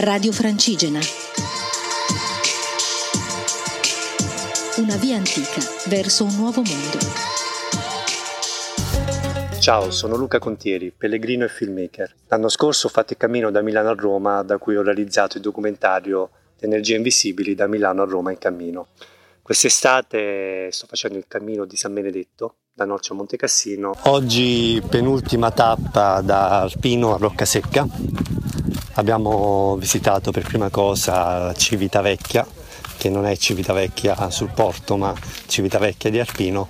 Radio Francigena. Una via antica verso un nuovo mondo. Ciao, sono Luca Contieri, pellegrino e filmmaker. L'anno scorso ho fatto il cammino da Milano a Roma, da cui ho realizzato il documentario Energie Invisibili da Milano a Roma in cammino. Quest'estate sto facendo il cammino di San Benedetto, da Norcia a Monte Cassino. Oggi penultima tappa da Alpino a Roccasecca. Abbiamo visitato per prima cosa Civitavecchia, che non è Civitavecchia sul porto, ma Civitavecchia di Arpino,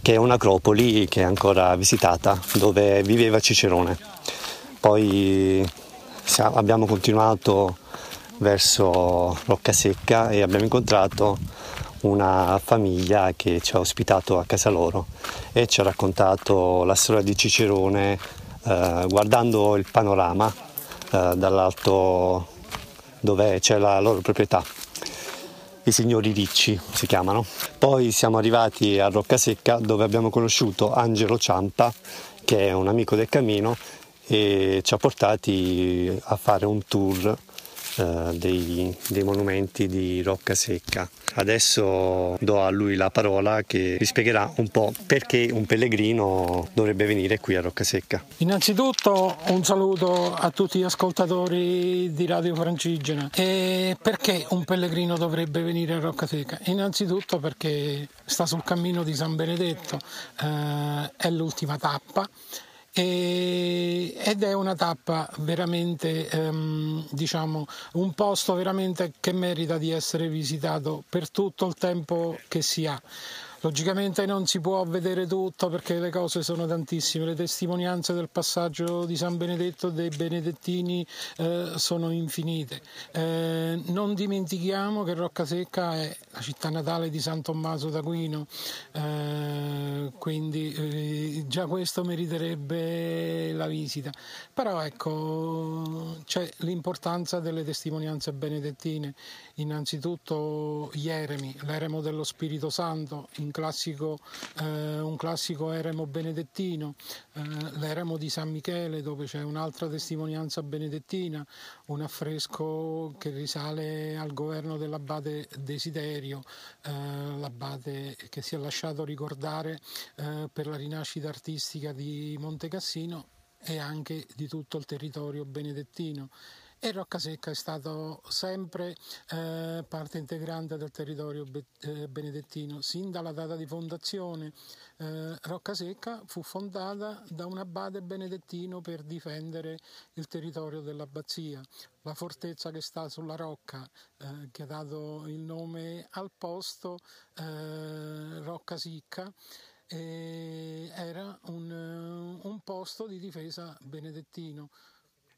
che è un'acropoli che è ancora visitata, dove viveva Cicerone. Poi abbiamo continuato verso Roccasecca e abbiamo incontrato una famiglia che ci ha ospitato a casa loro e ci ha raccontato la storia di Cicerone eh, guardando il panorama eh, dall'alto dove c'è la loro proprietà. I signori ricci si chiamano. Poi siamo arrivati a Roccasecca dove abbiamo conosciuto Angelo Ciampa che è un amico del cammino e ci ha portati a fare un tour eh, dei, dei, monumenti di Rocca Secca. Adesso do a lui la parola che vi spiegherà un po' perché un pellegrino dovrebbe venire qui a Rocca Secca. Innanzitutto un saluto a tutti gli ascoltatori di Radio Francigena. E perché un pellegrino dovrebbe venire a Rocca Secca? Innanzitutto perché sta sul cammino di San Benedetto, eh, è l'ultima tappa e, ed è una tappa veramente, ehm, diciamo, un posto veramente che merita di essere visitato per tutto il tempo che si ha. Logicamente non si può vedere tutto perché le cose sono tantissime, le testimonianze del passaggio di San Benedetto e dei Benedettini eh, sono infinite. Eh, non dimentichiamo che Roccasecca è la città natale di San Tommaso d'Aquino, eh, quindi eh, già questo meriterebbe la visita. Però ecco, c'è l'importanza delle testimonianze benedettine, innanzitutto gli eremi, l'eremo dello Spirito Santo, un classico, eh, un classico eremo benedettino, eh, l'eremo di San Michele dove c'è un'altra testimonianza benedettina, un affresco che risale al governo dell'abate Desiderio, eh, l'abate che si è lasciato ricordare eh, per la rinascita artistica di Monte Cassino e anche di tutto il territorio benedettino e Roccasecca è stato sempre eh, parte integrante del territorio be- eh, benedettino. Sin dalla data di fondazione eh, Roccasecca fu fondata da un abate benedettino per difendere il territorio dell'abbazia. La fortezza che sta sulla rocca, eh, che ha dato il nome al posto, eh, Roccasicca, era un, un posto di difesa benedettino.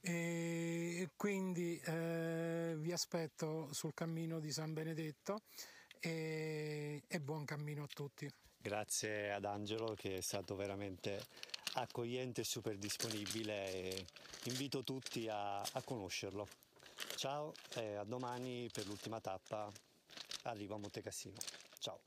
E quindi eh, vi aspetto sul cammino di San Benedetto e, e buon cammino a tutti. Grazie ad Angelo che è stato veramente accogliente e super disponibile e invito tutti a, a conoscerlo. Ciao e a domani per l'ultima tappa. Arrivo a Monte Cassino. Ciao.